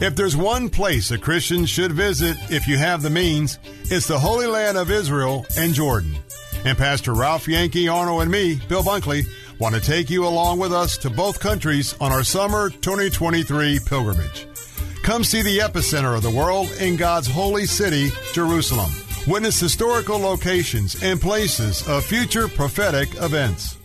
If there's one place a Christian should visit if you have the means, it's the Holy Land of Israel and Jordan. And Pastor Ralph Yankee Arnold, and me, Bill Bunkley, want to take you along with us to both countries on our summer 2023 pilgrimage. Come see the epicenter of the world in God's holy city, Jerusalem. Witness historical locations and places of future prophetic events.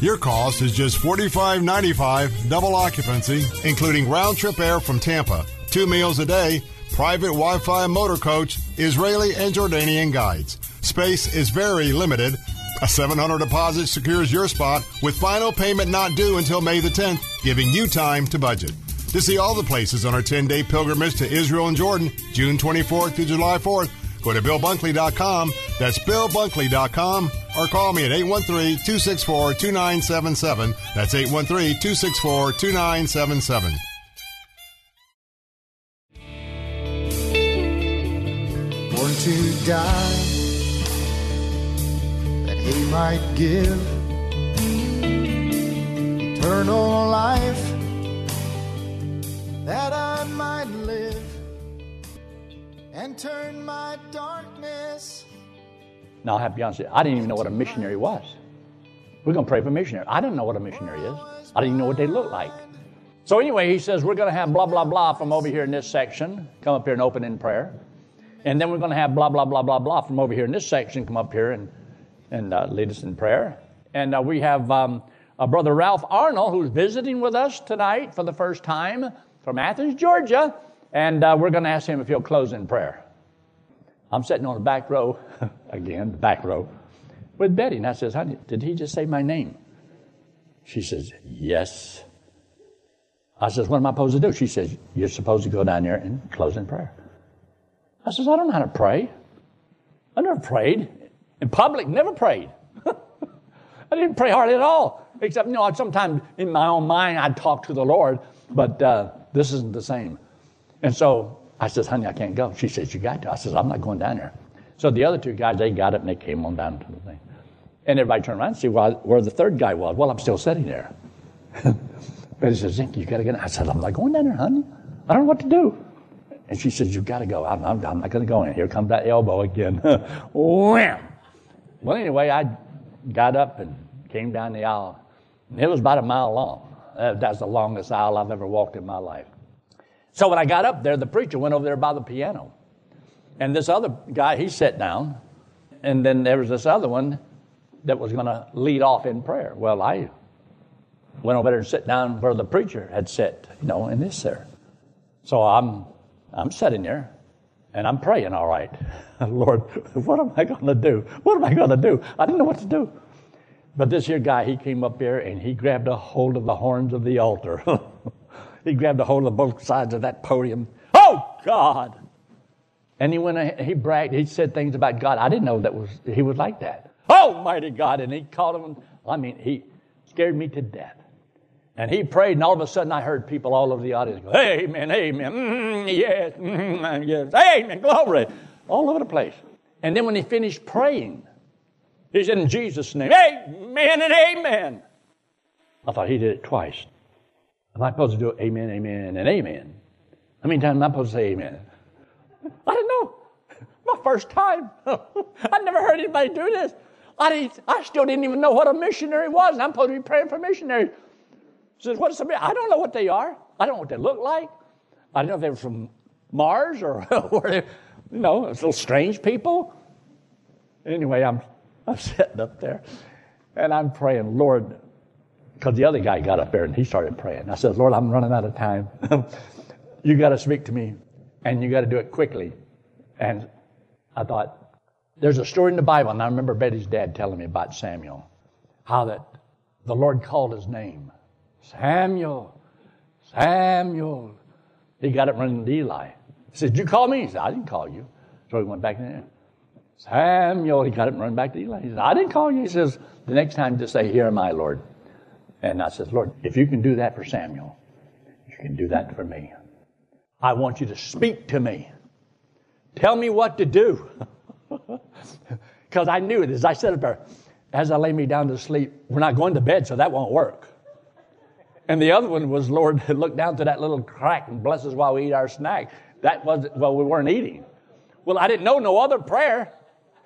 Your cost is just $45.95 double occupancy, including round trip air from Tampa, two meals a day, private Wi Fi motor coach, Israeli and Jordanian guides. Space is very limited. A 700 deposit secures your spot with final payment not due until May the 10th, giving you time to budget. To see all the places on our 10 day pilgrimage to Israel and Jordan, June 24th to July 4th, go to BillBunkley.com. That's BillBunkley.com or call me at 813 264 2977. That's 813 264 2977. Born to die, that he might give eternal life, and turn my darkness. Now, I have to be honest I didn't even know what a missionary was. We're going to pray for missionary. I didn't know what a missionary is. I didn't even know what they look like. So anyway, he says, we're going to have blah, blah, blah from over here in this section. Come up here and open in prayer. And then we're going to have blah, blah, blah, blah, blah from over here in this section. Come up here and, and uh, lead us in prayer. And uh, we have um, Brother Ralph Arnold, who's visiting with us tonight for the first time from Athens, Georgia. And uh, we're going to ask him if he'll close in prayer. I'm sitting on the back row, again, the back row, with Betty. And I says, honey, did he just say my name? She says, yes. I says, what am I supposed to do? She says, you're supposed to go down there and close in prayer. I says, I don't know how to pray. I never prayed. In public, never prayed. I didn't pray hardly at all. Except, you know, sometimes in my own mind, I'd talk to the Lord, but uh, this isn't the same. And so I says, honey, I can't go. She says, you got to. I says, I'm not going down there. So the other two guys, they got up and they came on down to the thing. And everybody turned around and see where, where the third guy was. Well, I'm still sitting there. Betty says, Zink, you got to get I said, I'm not going down there, honey. I don't know what to do. And she says, you got to go. I'm, I'm, I'm not going to go in. Here comes that elbow again. Wham! Well, anyway, I got up and came down the aisle. And it was about a mile long. Uh, that's the longest aisle I've ever walked in my life. So when I got up there, the preacher went over there by the piano. And this other guy, he sat down. And then there was this other one that was going to lead off in prayer. Well, I went over there and sat down where the preacher had sat, you know, in this there. So I'm, I'm sitting there and I'm praying, all right. Lord, what am I going to do? What am I going to do? I didn't know what to do. But this here guy, he came up here and he grabbed a hold of the horns of the altar. he grabbed a hold of both sides of that podium. Oh, God! And he went, he bragged, he said things about God. I didn't know that was, he was like that. Oh, mighty God. And he called him, I mean, he scared me to death. And he prayed, and all of a sudden I heard people all over the audience go, Amen, Amen, mm, yes, mm, yes, Amen, glory, all over the place. And then when he finished praying, he said, In Jesus' name, Amen and Amen. I thought he did it twice. Am I supposed to do Amen, Amen, and Amen? How many times am I supposed to say Amen? I didn't know. My first time. I never heard anybody do this. I, didn't, I still didn't even know what a missionary was, I'm supposed to be praying for missionaries. Says, what is a I don't know what they are. I don't know what they look like. I don't know if they're from Mars or, or you know, little strange people. Anyway, I'm, I'm sitting up there and I'm praying, Lord, because the other guy got up there and he started praying. I said, Lord, I'm running out of time. you got to speak to me and you got to do it quickly. And I thought, there's a story in the Bible, and I remember Betty's dad telling me about Samuel, how that the Lord called his name. Samuel, Samuel. He got it running to Eli. He said, Did you call me? He said, I didn't call you. So he went back in there. Samuel, he got it running back to Eli. He said, I didn't call you. He says, The next time just say, Here am I, Lord. And I says, Lord, if you can do that for Samuel, you can do that for me. I want you to speak to me. Tell me what to do. Because I knew it as I said up there, as I lay me down to sleep, we're not going to bed, so that won't work. And the other one was, Lord, look down to that little crack and bless us while we eat our snack. That was, well, we weren't eating. Well, I didn't know no other prayer.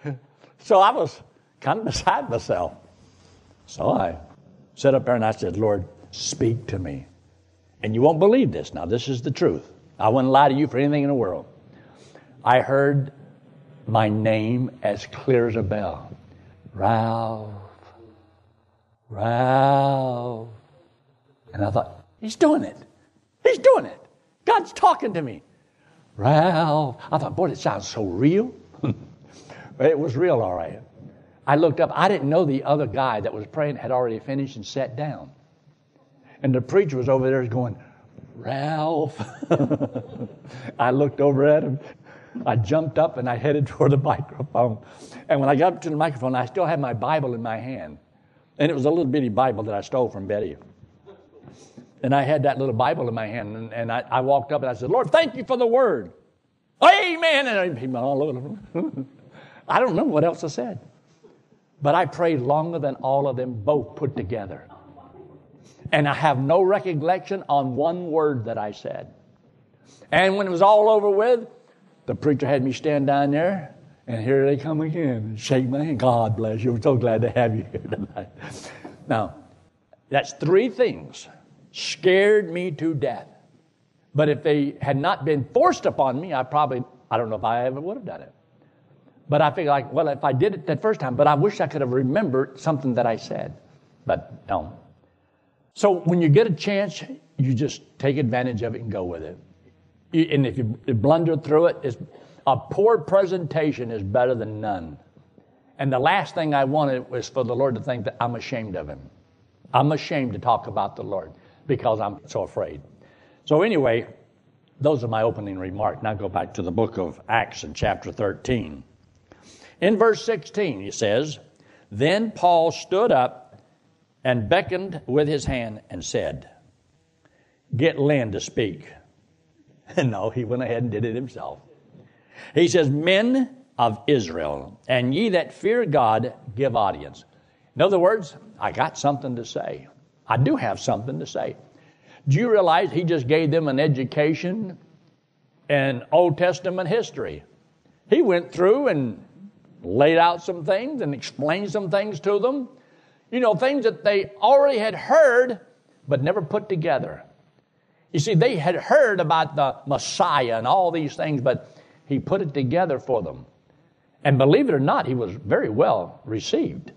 So I was kind of beside myself. So I sat up there and I said, Lord, speak to me. And you won't believe this. Now, this is the truth. I wouldn't lie to you for anything in the world. I heard my name as clear as a bell Ralph, Ralph. And I thought, He's doing it. He's doing it. God's talking to me. Ralph. I thought, boy, it sounds so real. it was real, all right. I looked up. I didn't know the other guy that was praying had already finished and sat down. And the preacher was over there going, Ralph. I looked over at him. I jumped up and I headed toward the microphone. And when I got up to the microphone, I still had my Bible in my hand. And it was a little bitty Bible that I stole from Betty. And I had that little Bible in my hand. And, and I, I, walked up and I said, Lord, thank you for the word. Amen. And I, all over. I don't remember what else I said. But I prayed longer than all of them both put together. And I have no recollection on one word that I said. And when it was all over with, the preacher had me stand down there, and here they come again and shake my hand. God bless you. We're so glad to have you here tonight. Now, that's three things scared me to death. But if they had not been forced upon me, I probably, I don't know if I ever would have done it. But I figure like, well, if I did it that first time, but I wish I could have remembered something that I said. But no. So when you get a chance, you just take advantage of it and go with it. And if you blunder through it, a poor presentation is better than none. And the last thing I wanted was for the Lord to think that I'm ashamed of him. I'm ashamed to talk about the Lord because I'm so afraid. So, anyway, those are my opening remarks. Now go back to the book of Acts in chapter 13. In verse 16, he says, Then Paul stood up and beckoned with his hand and said, Get Lynn to speak. And no, he went ahead and did it himself. He says, Men of Israel, and ye that fear God, give audience. In other words, I got something to say. I do have something to say. Do you realize he just gave them an education in Old Testament history? He went through and laid out some things and explained some things to them. You know, things that they already had heard but never put together. You see, they had heard about the Messiah and all these things, but he put it together for them. And believe it or not, he was very well received.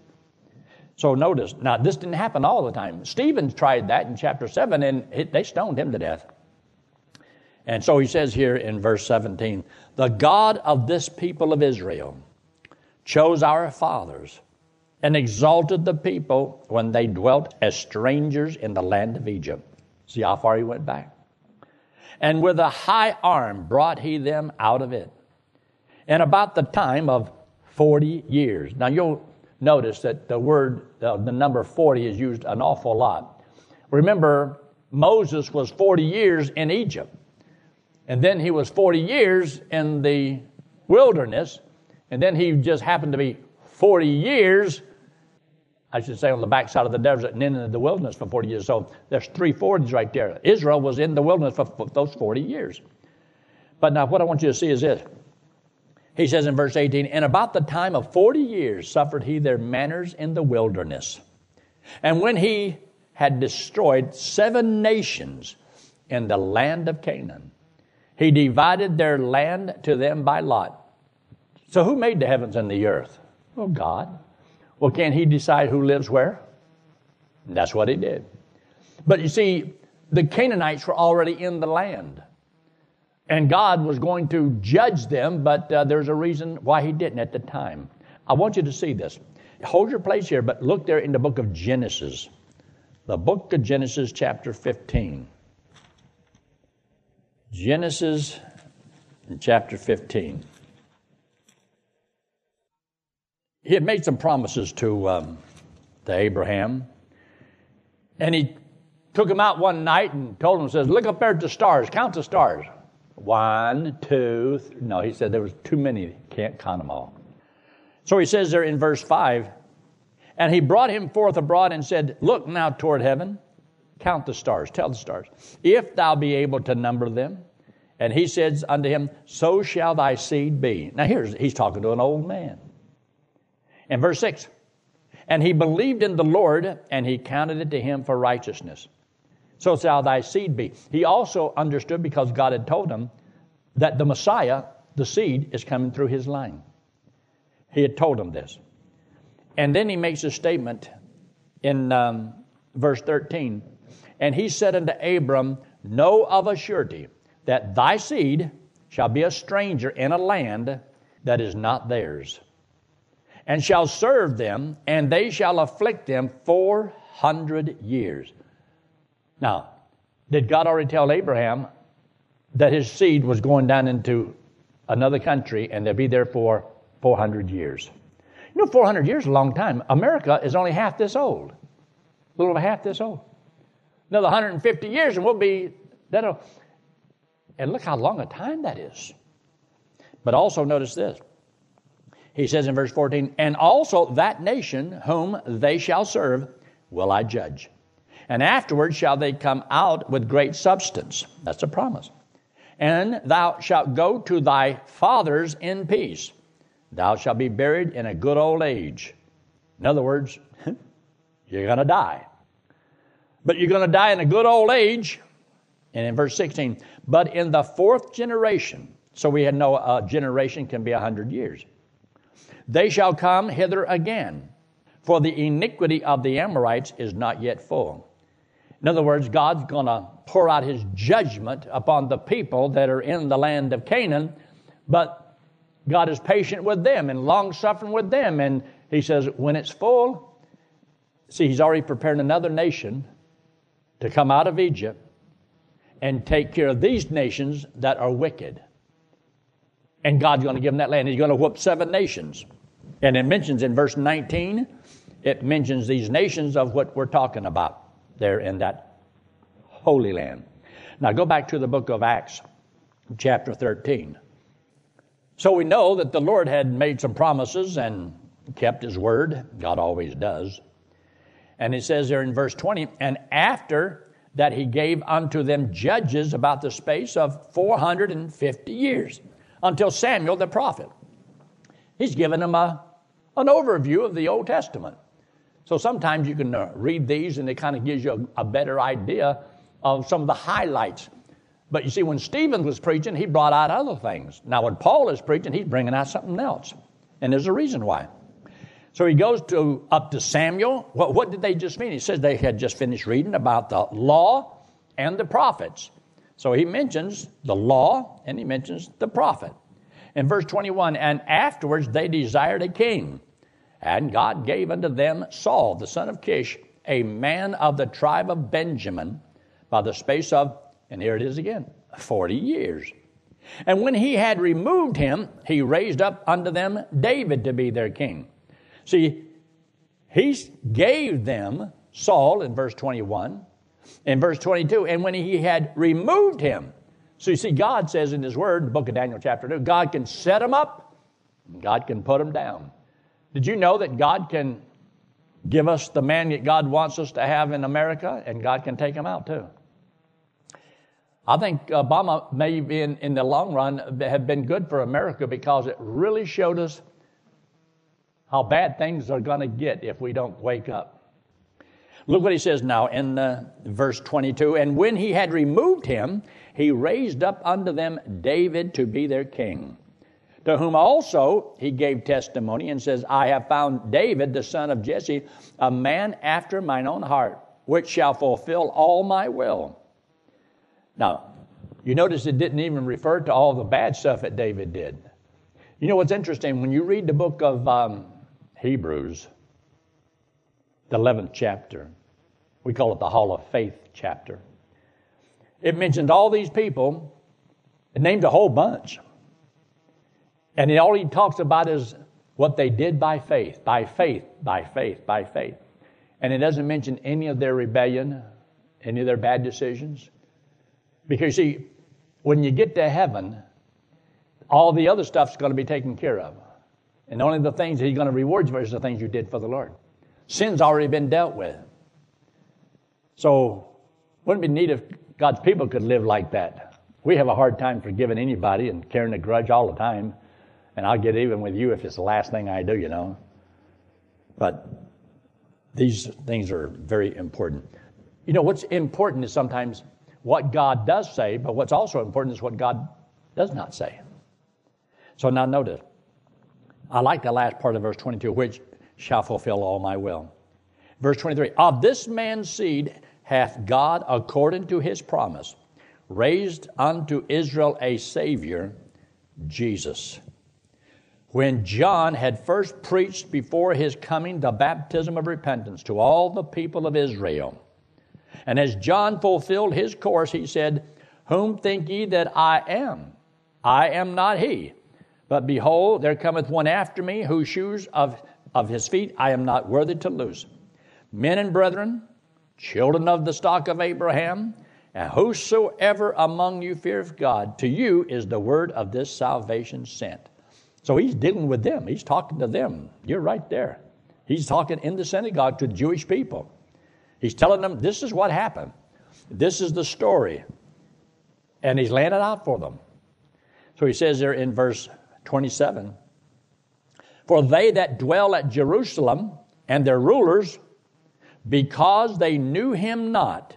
So notice, now this didn't happen all the time. Stephen tried that in chapter 7, and it, they stoned him to death. And so he says here in verse 17 The God of this people of Israel chose our fathers and exalted the people when they dwelt as strangers in the land of Egypt. See how far he went back? And with a high arm brought he them out of it. And about the time of 40 years. Now you'll notice that the word, uh, the number 40 is used an awful lot. Remember, Moses was 40 years in Egypt. And then he was 40 years in the wilderness. And then he just happened to be 40 years I should say, on the backside of the desert and then in the wilderness for 40 years. So there's three forties right there. Israel was in the wilderness for, for those 40 years. But now, what I want you to see is this. He says in verse 18, And about the time of 40 years suffered he their manners in the wilderness. And when he had destroyed seven nations in the land of Canaan, he divided their land to them by lot. So, who made the heavens and the earth? Well, God. Well, can't he decide who lives where? And that's what he did. But you see, the Canaanites were already in the land. And God was going to judge them, but uh, there's a reason why he didn't at the time. I want you to see this. Hold your place here, but look there in the book of Genesis. The book of Genesis, chapter 15. Genesis, chapter 15. He had made some promises to, um, to Abraham. And he took him out one night and told him, says, look up there at the stars, count the stars. One, two, three. no, he said there was too many, can't count them all. So he says there in verse 5, and he brought him forth abroad and said, Look now toward heaven, Count the stars, tell the stars. If thou be able to number them. And he says unto him, So shall thy seed be. Now here's he's talking to an old man. In verse 6, and he believed in the Lord, and he counted it to him for righteousness. So shall thy seed be. He also understood because God had told him that the Messiah, the seed, is coming through his line. He had told him this. And then he makes a statement in um, verse 13. And he said unto Abram, Know of a surety that thy seed shall be a stranger in a land that is not theirs, and shall serve them, and they shall afflict them four hundred years. Now, did God already tell Abraham that his seed was going down into another country and they'll be there for 400 years? You know, 400 years is a long time. America is only half this old, a little over half this old. Another 150 years and we'll be, that'll, and look how long a time that is. But also notice this. He says in verse 14, and also that nation whom they shall serve will I judge. And afterward shall they come out with great substance. That's a promise. And thou shalt go to thy fathers in peace. Thou shalt be buried in a good old age. In other words, you're going to die. But you're going to die in a good old age. And in verse 16, but in the fourth generation, so we had know a uh, generation can be a hundred years, they shall come hither again, for the iniquity of the Amorites is not yet full. In other words, God's going to pour out his judgment upon the people that are in the land of Canaan, but God is patient with them and long suffering with them. And he says, when it's full, see, he's already preparing another nation to come out of Egypt and take care of these nations that are wicked. And God's going to give them that land. He's going to whoop seven nations. And it mentions in verse 19, it mentions these nations of what we're talking about there in that Holy Land. Now go back to the book of Acts, chapter 13. So we know that the Lord had made some promises and kept his word. God always does. And it says there in verse 20, and after that he gave unto them judges about the space of 450 years until Samuel the prophet. He's given them a, an overview of the Old Testament. So sometimes you can uh, read these and it kind of gives you a, a better idea of some of the highlights. But you see, when Stephen was preaching, he brought out other things. Now, when Paul is preaching, he's bringing out something else. And there's a reason why. So he goes to up to Samuel. What, what did they just mean? He says they had just finished reading about the law and the prophets. So he mentions the law and he mentions the prophet. In verse 21, and afterwards they desired a king. And God gave unto them Saul, the son of Kish, a man of the tribe of Benjamin, by the space of, and here it is again, 40 years. And when he had removed him, he raised up unto them David to be their king. See, he gave them Saul in verse 21, in verse 22, and when he had removed him, so you see, God says in His Word, in the book of Daniel, chapter 2, God can set them up, God can put them down. Did you know that God can give us the man that God wants us to have in America, and God can take him out too? I think Obama may, in, in the long run, have been good for America because it really showed us how bad things are going to get if we don't wake up. Look what he says now in uh, verse 22 And when he had removed him, he raised up unto them David to be their king to whom also he gave testimony and says, I have found David, the son of Jesse, a man after mine own heart, which shall fulfill all my will. Now, you notice it didn't even refer to all the bad stuff that David did. You know what's interesting? When you read the book of um, Hebrews, the 11th chapter, we call it the Hall of Faith chapter, it mentions all these people, it named a whole bunch. And all he talks about is what they did by faith, by faith, by faith, by faith. And it doesn't mention any of their rebellion, any of their bad decisions. Because, see, when you get to heaven, all the other stuff's going to be taken care of. And only the things that he's going to reward you for is the things you did for the Lord. Sin's already been dealt with. So Wouldn't it be neat if God's people could live like that? We have a hard time forgiving anybody and carrying a grudge all the time. And I'll get even with you if it's the last thing I do, you know. But these things are very important. You know, what's important is sometimes what God does say, but what's also important is what God does not say. So now notice, I like the last part of verse 22, which shall fulfill all my will. Verse 23 Of this man's seed hath God, according to his promise, raised unto Israel a Savior, Jesus. When John had first preached before his coming the baptism of repentance to all the people of Israel, and as John fulfilled his course, he said, Whom think ye that I am? I am not he. But behold, there cometh one after me, whose shoes of, of his feet I am not worthy to loose. Men and brethren, children of the stock of Abraham, and whosoever among you feareth God, to you is the word of this salvation sent. So he's dealing with them. He's talking to them. You're right there. He's talking in the synagogue to the Jewish people. He's telling them this is what happened. This is the story. And he's laying it out for them. So he says there in verse 27 For they that dwell at Jerusalem and their rulers, because they knew him not,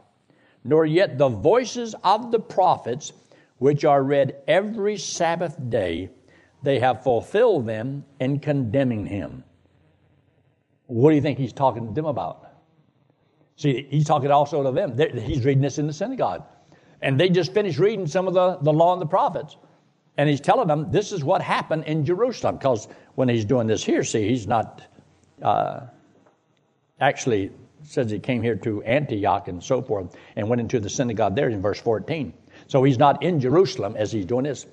nor yet the voices of the prophets, which are read every Sabbath day, they have fulfilled them in condemning him. What do you think he's talking to them about? See, he's talking also to them. He's reading this in the synagogue. And they just finished reading some of the, the law and the prophets. And he's telling them this is what happened in Jerusalem. Because when he's doing this here, see, he's not uh, actually says he came here to Antioch and so forth and went into the synagogue there in verse 14. So he's not in Jerusalem as he's doing this.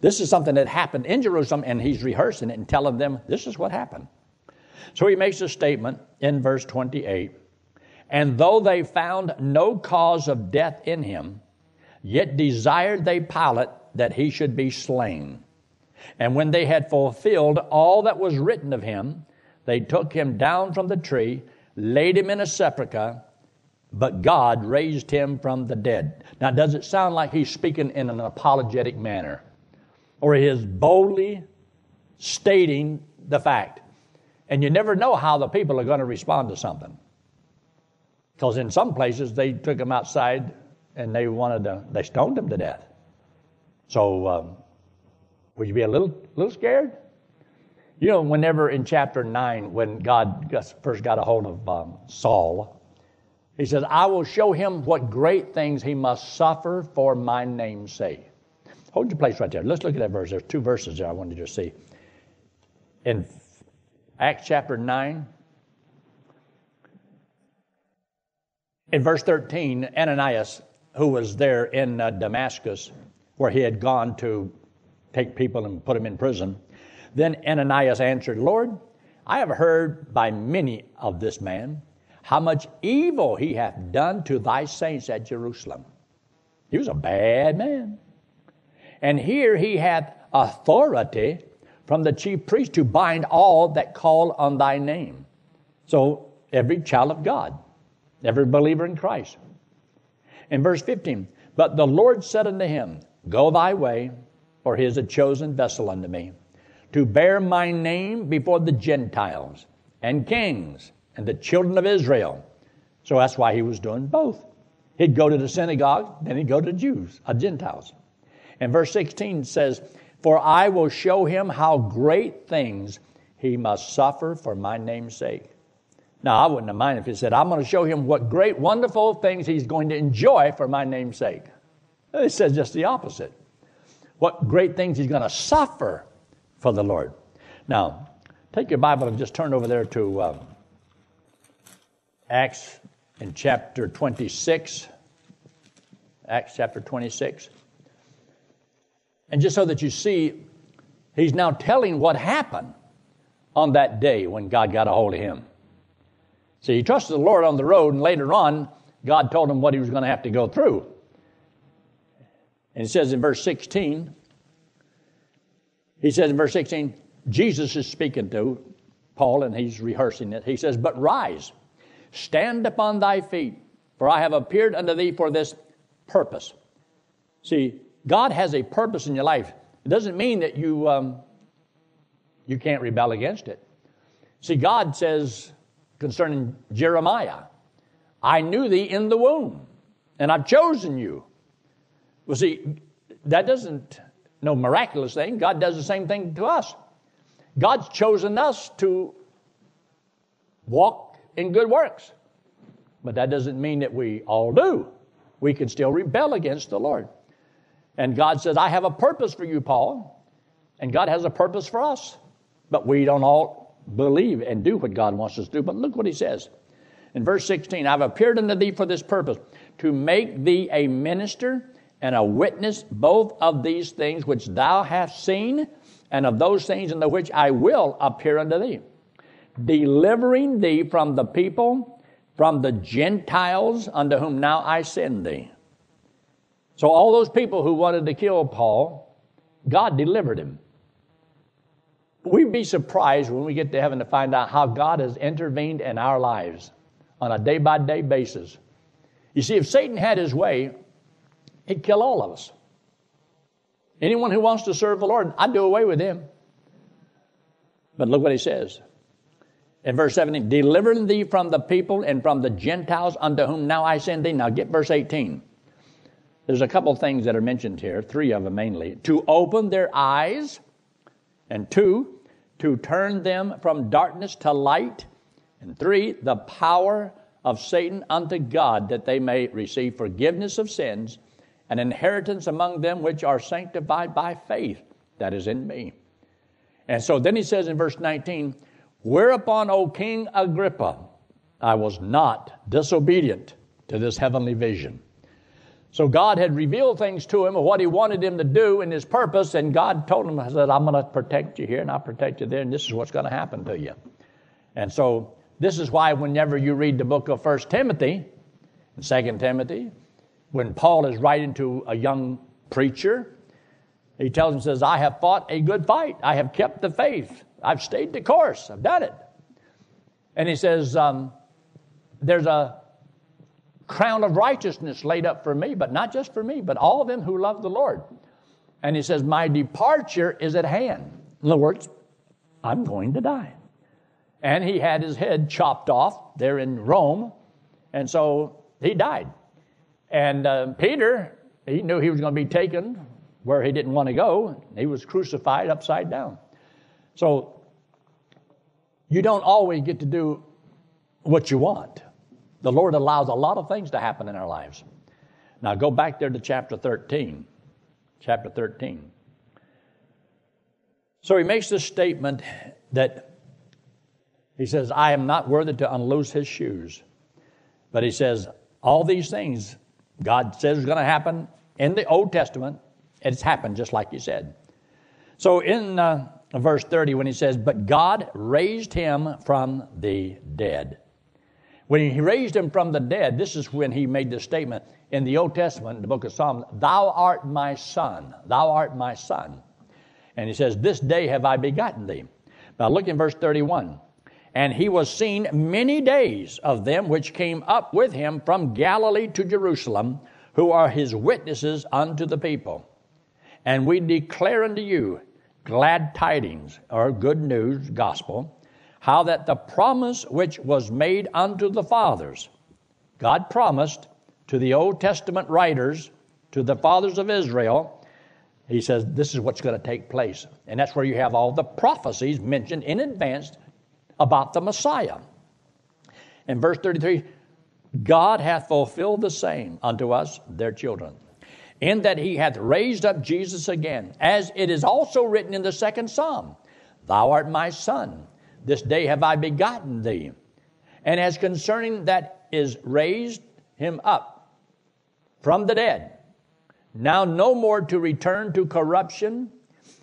This is something that happened in Jerusalem and he's rehearsing it and telling them this is what happened. So he makes a statement in verse 28 And though they found no cause of death in him, yet desired they Pilate that he should be slain. And when they had fulfilled all that was written of him, they took him down from the tree, laid him in a sepulchre, but God raised him from the dead. Now, does it sound like he's speaking in an apologetic manner? Or he is boldly stating the fact? And you never know how the people are going to respond to something. Because in some places they took him outside and they wanted to, they stoned him to death. So, um, would you be a little, little scared? You know, whenever in chapter 9, when God first got a hold of um, Saul, he says, I will show him what great things he must suffer for my name's sake. Hold your place right there. Let's look at that verse. There's two verses there I wanted you to see. In Acts chapter 9, in verse 13, Ananias, who was there in uh, Damascus, where he had gone to take people and put them in prison. Then Ananias answered, Lord, I have heard by many of this man how much evil he hath done to thy saints at Jerusalem. He was a bad man. And here he hath authority from the chief priest to bind all that call on thy name. So every child of God, every believer in Christ. In verse 15, but the Lord said unto him, Go thy way, for he is a chosen vessel unto me, to bear my name before the Gentiles and kings and the children of Israel. So that's why he was doing both. He'd go to the synagogue, then he'd go to Jews, uh, Gentiles. And verse 16 says, For I will show him how great things he must suffer for my name's sake. Now, I wouldn't have minded if he said, I'm going to show him what great, wonderful things he's going to enjoy for my name's sake. It says just the opposite. What great things he's going to suffer for the Lord. Now, take your Bible and just turn over there to um, Acts in chapter 26. Acts chapter 26. And just so that you see, he's now telling what happened on that day when God got a hold of him. See, he trusted the Lord on the road, and later on, God told him what he was going to have to go through. And it says in verse 16, he says in verse 16, Jesus is speaking to Paul and he's rehearsing it. He says, But rise, stand upon thy feet, For I have appeared unto thee for this purpose. See, God has a purpose in your life. It doesn't mean that you, um, you can't rebel against it. See, God says concerning Jeremiah, I knew thee in the womb, and I've chosen you. Well, see, that doesn't no miraculous thing. God does the same thing to us. God's chosen us to walk in good works. But that doesn't mean that we all do. We can still rebel against the Lord. And God says, I have a purpose for you, Paul. And God has a purpose for us. But we don't all believe and do what God wants us to do. But look what he says. In verse 16, I've appeared unto thee for this purpose, to make thee a minister and a witness both of these things which thou hast seen and of those things in the which I will appear unto thee, delivering thee from the people, from the Gentiles unto whom now I send thee. So, all those people who wanted to kill Paul, God delivered him. We'd be surprised when we get to heaven to find out how God has intervened in our lives on a day by day basis. You see, if Satan had his way, he'd kill all of us. Anyone who wants to serve the Lord, I'd do away with him. But look what he says. In verse 17, delivering thee from the people and from the Gentiles unto whom now I send thee. Now get verse 18. There's a couple things that are mentioned here, three of them mainly. To open their eyes, and two, to turn them from darkness to light, and three, the power of Satan unto God, that they may receive forgiveness of sins an inheritance among them which are sanctified by faith that is in me. And so then he says in verse 19, Whereupon, O King Agrippa, I was not disobedient to this heavenly vision. So God had revealed things to him of what he wanted him to do and his purpose, and God told him, I said, I'm going to protect you here and I'll protect you there, and this is what's going to happen to you. And so this is why whenever you read the book of First Timothy and Second Timothy, when Paul is writing to a young preacher, he tells him, says, I have fought a good fight. I have kept the faith. I've stayed the course. I've done it. And he says, um, there's a crown of righteousness laid up for me, but not just for me, but all of them who love the Lord. And he says, My departure is at hand. In other words, I'm going to die. And he had his head chopped off there in Rome, and so he died. And uh, Peter, he knew he was going to be taken where he didn't want to go. He was crucified upside down. So you don't always get to do what you want. The Lord allows a lot of things to happen in our lives. Now go back there to chapter 13. Chapter 13. So he makes this statement that he says, I am not worthy to unloose his shoes. But he says, all these things God says it's going to happen in the Old Testament. It's happened just like He said. So in uh, verse 30, when He says, But God raised him from the dead. When He raised him from the dead, this is when He made the statement in the Old Testament, in the book of Psalms, Thou art my son, thou art my son. And He says, This day have I begotten thee. Now look in verse 31. And he was seen many days of them which came up with him from Galilee to Jerusalem, who are his witnesses unto the people. And we declare unto you glad tidings, or good news, gospel, how that the promise which was made unto the fathers, God promised to the Old Testament writers, to the fathers of Israel, he says this is what's going to take place. And that's where you have all the prophecies mentioned in advance about the Messiah. In verse 33, God hath fulfilled the same unto us, their children, in that he hath raised up Jesus again, as it is also written in the second psalm Thou art my son, this day have I begotten thee. And as concerning that is raised him up from the dead, now no more to return to corruption,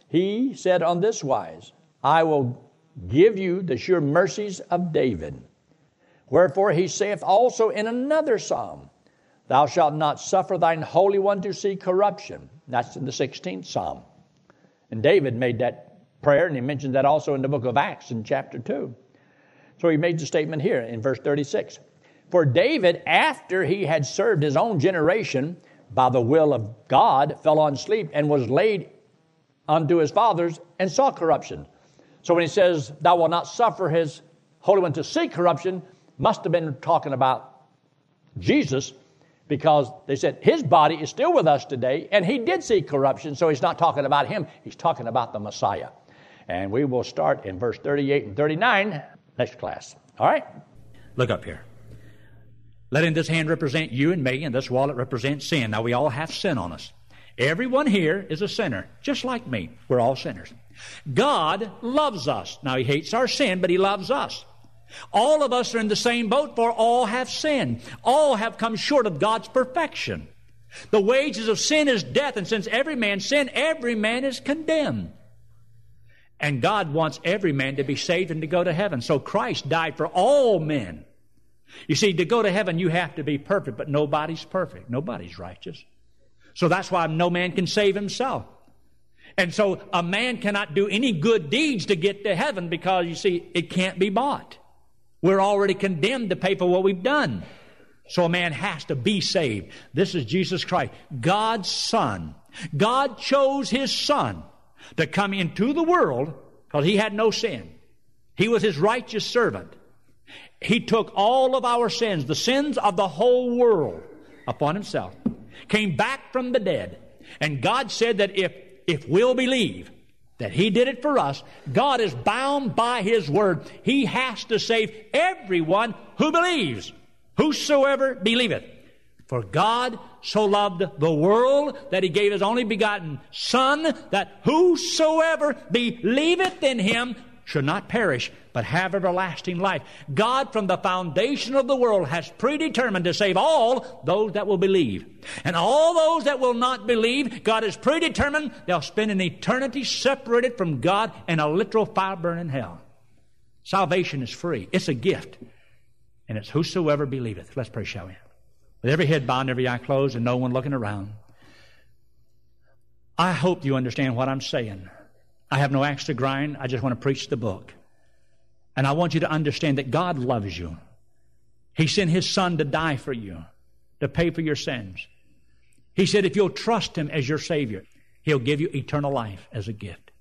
he said on this wise, I will give you the sure mercies of David. Wherefore he saith also in another psalm, Thou shalt not suffer thine Holy One to see corruption. That's in the 16th psalm. And David made that prayer, and he mentioned that also in the book of Acts in chapter 2. So he made the statement here in verse 36 For David, after he had served his own generation by the will of God, fell on sleep and was laid unto his fathers and saw corruption. So when he says, Thou wilt not suffer his Holy One to see corruption, must have been talking about Jesus because they said his body is still with us today and he did see corruption, so he's not talking about him, he's talking about the Messiah. And we will start in verse 38 and 39 next class. All right? Look up here. Letting this hand represent you and me, and this wallet represents sin. Now, we all have sin on us. Everyone here is a sinner, just like me. We're all sinners. God loves us. Now, He hates our sin, but He loves us. All of us are in the same boat, for all have sinned. All have come short of God's perfection. The wages of sin is death, and since every man sinned, every man is condemned. And God wants every man to be saved and to go to heaven. So Christ died for all men. You see, to go to heaven, you have to be perfect, but nobody's perfect. Nobody's righteous. So that's why no man can save himself. And so a man cannot do any good deeds to get to heaven because, you see, it can't be bought. We're already condemned to pay for what we've done. So a man has to be saved. This is Jesus Christ, God's Son. God chose His Son to come into the world because He had no sin. He was His righteous servant. He took all of our sins, the sins of the whole world, upon Himself came back from the dead. And God said that if, if we'll believe that He did it for us, God is bound by His word. He has to save everyone who believes. Whosoever believeth. For God so loved the world that He gave His only begotten Son, that whosoever believeth in Him should not perish, but have everlasting life. God, from the foundation of the world, has predetermined to save all those that will believe. And all those that will not believe, God has predetermined they'll spend an eternity separated from God in a literal fire burning hell. Salvation is free, it's a gift. And it's whosoever believeth. Let's pray, shall we? With every head bowed and every eye closed and no one looking around. I hope you understand what I'm saying. I have no axe to grind. I just want to preach the book. And I want you to understand that God loves you. He sent His Son to die for you, to pay for your sins. He said, if you'll trust Him as your Savior, He'll give you eternal life as a gift.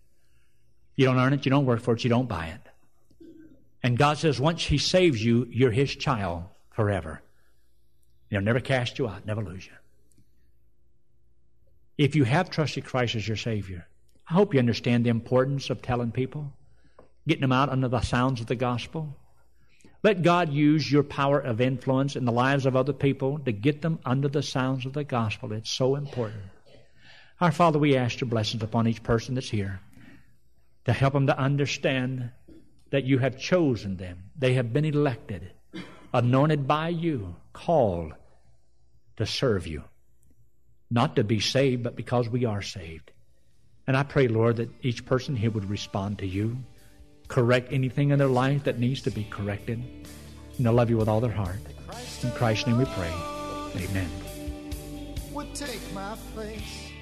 You don't earn it, you don't work for it, you don't buy it. And God says, once He saves you, you're His child forever. He'll never cast you out, never lose you. If you have trusted Christ as your Savior, I hope you understand the importance of telling people, getting them out under the sounds of the gospel. Let God use your power of influence in the lives of other people to get them under the sounds of the gospel. It's so important. Our Father, we ask your blessings upon each person that's here to help them to understand that you have chosen them. They have been elected, anointed by you, called to serve you. Not to be saved, but because we are saved. And I pray, Lord, that each person here would respond to you, correct anything in their life that needs to be corrected, and they'll love you with all their heart. In Christ's name we pray. Amen.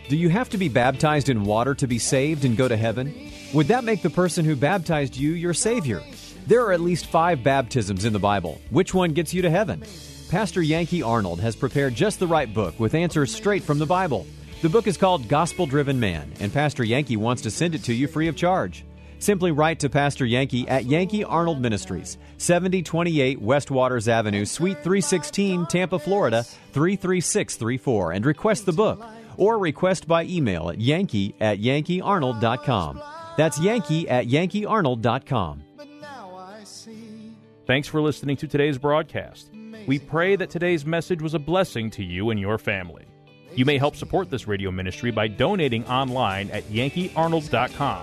Do you have to be baptized in water to be saved and go to heaven? Would that make the person who baptized you your Savior? There are at least five baptisms in the Bible. Which one gets you to heaven? Pastor Yankee Arnold has prepared just the right book with answers straight from the Bible. The book is called Gospel Driven Man, and Pastor Yankee wants to send it to you free of charge. Simply write to Pastor Yankee at Yankee Arnold Ministries, 7028 West Waters Avenue, Suite 316, Tampa, Florida 33634, and request the book. Or request by email at yankee at yankeearnold.com. That's yankee at yankeearnold.com. Thanks for listening to today's broadcast. We pray that today's message was a blessing to you and your family. You may help support this radio ministry by donating online at yankeearnold.com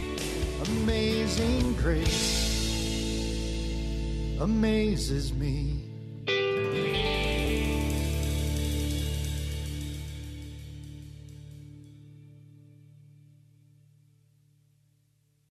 Amazing grace amazes me.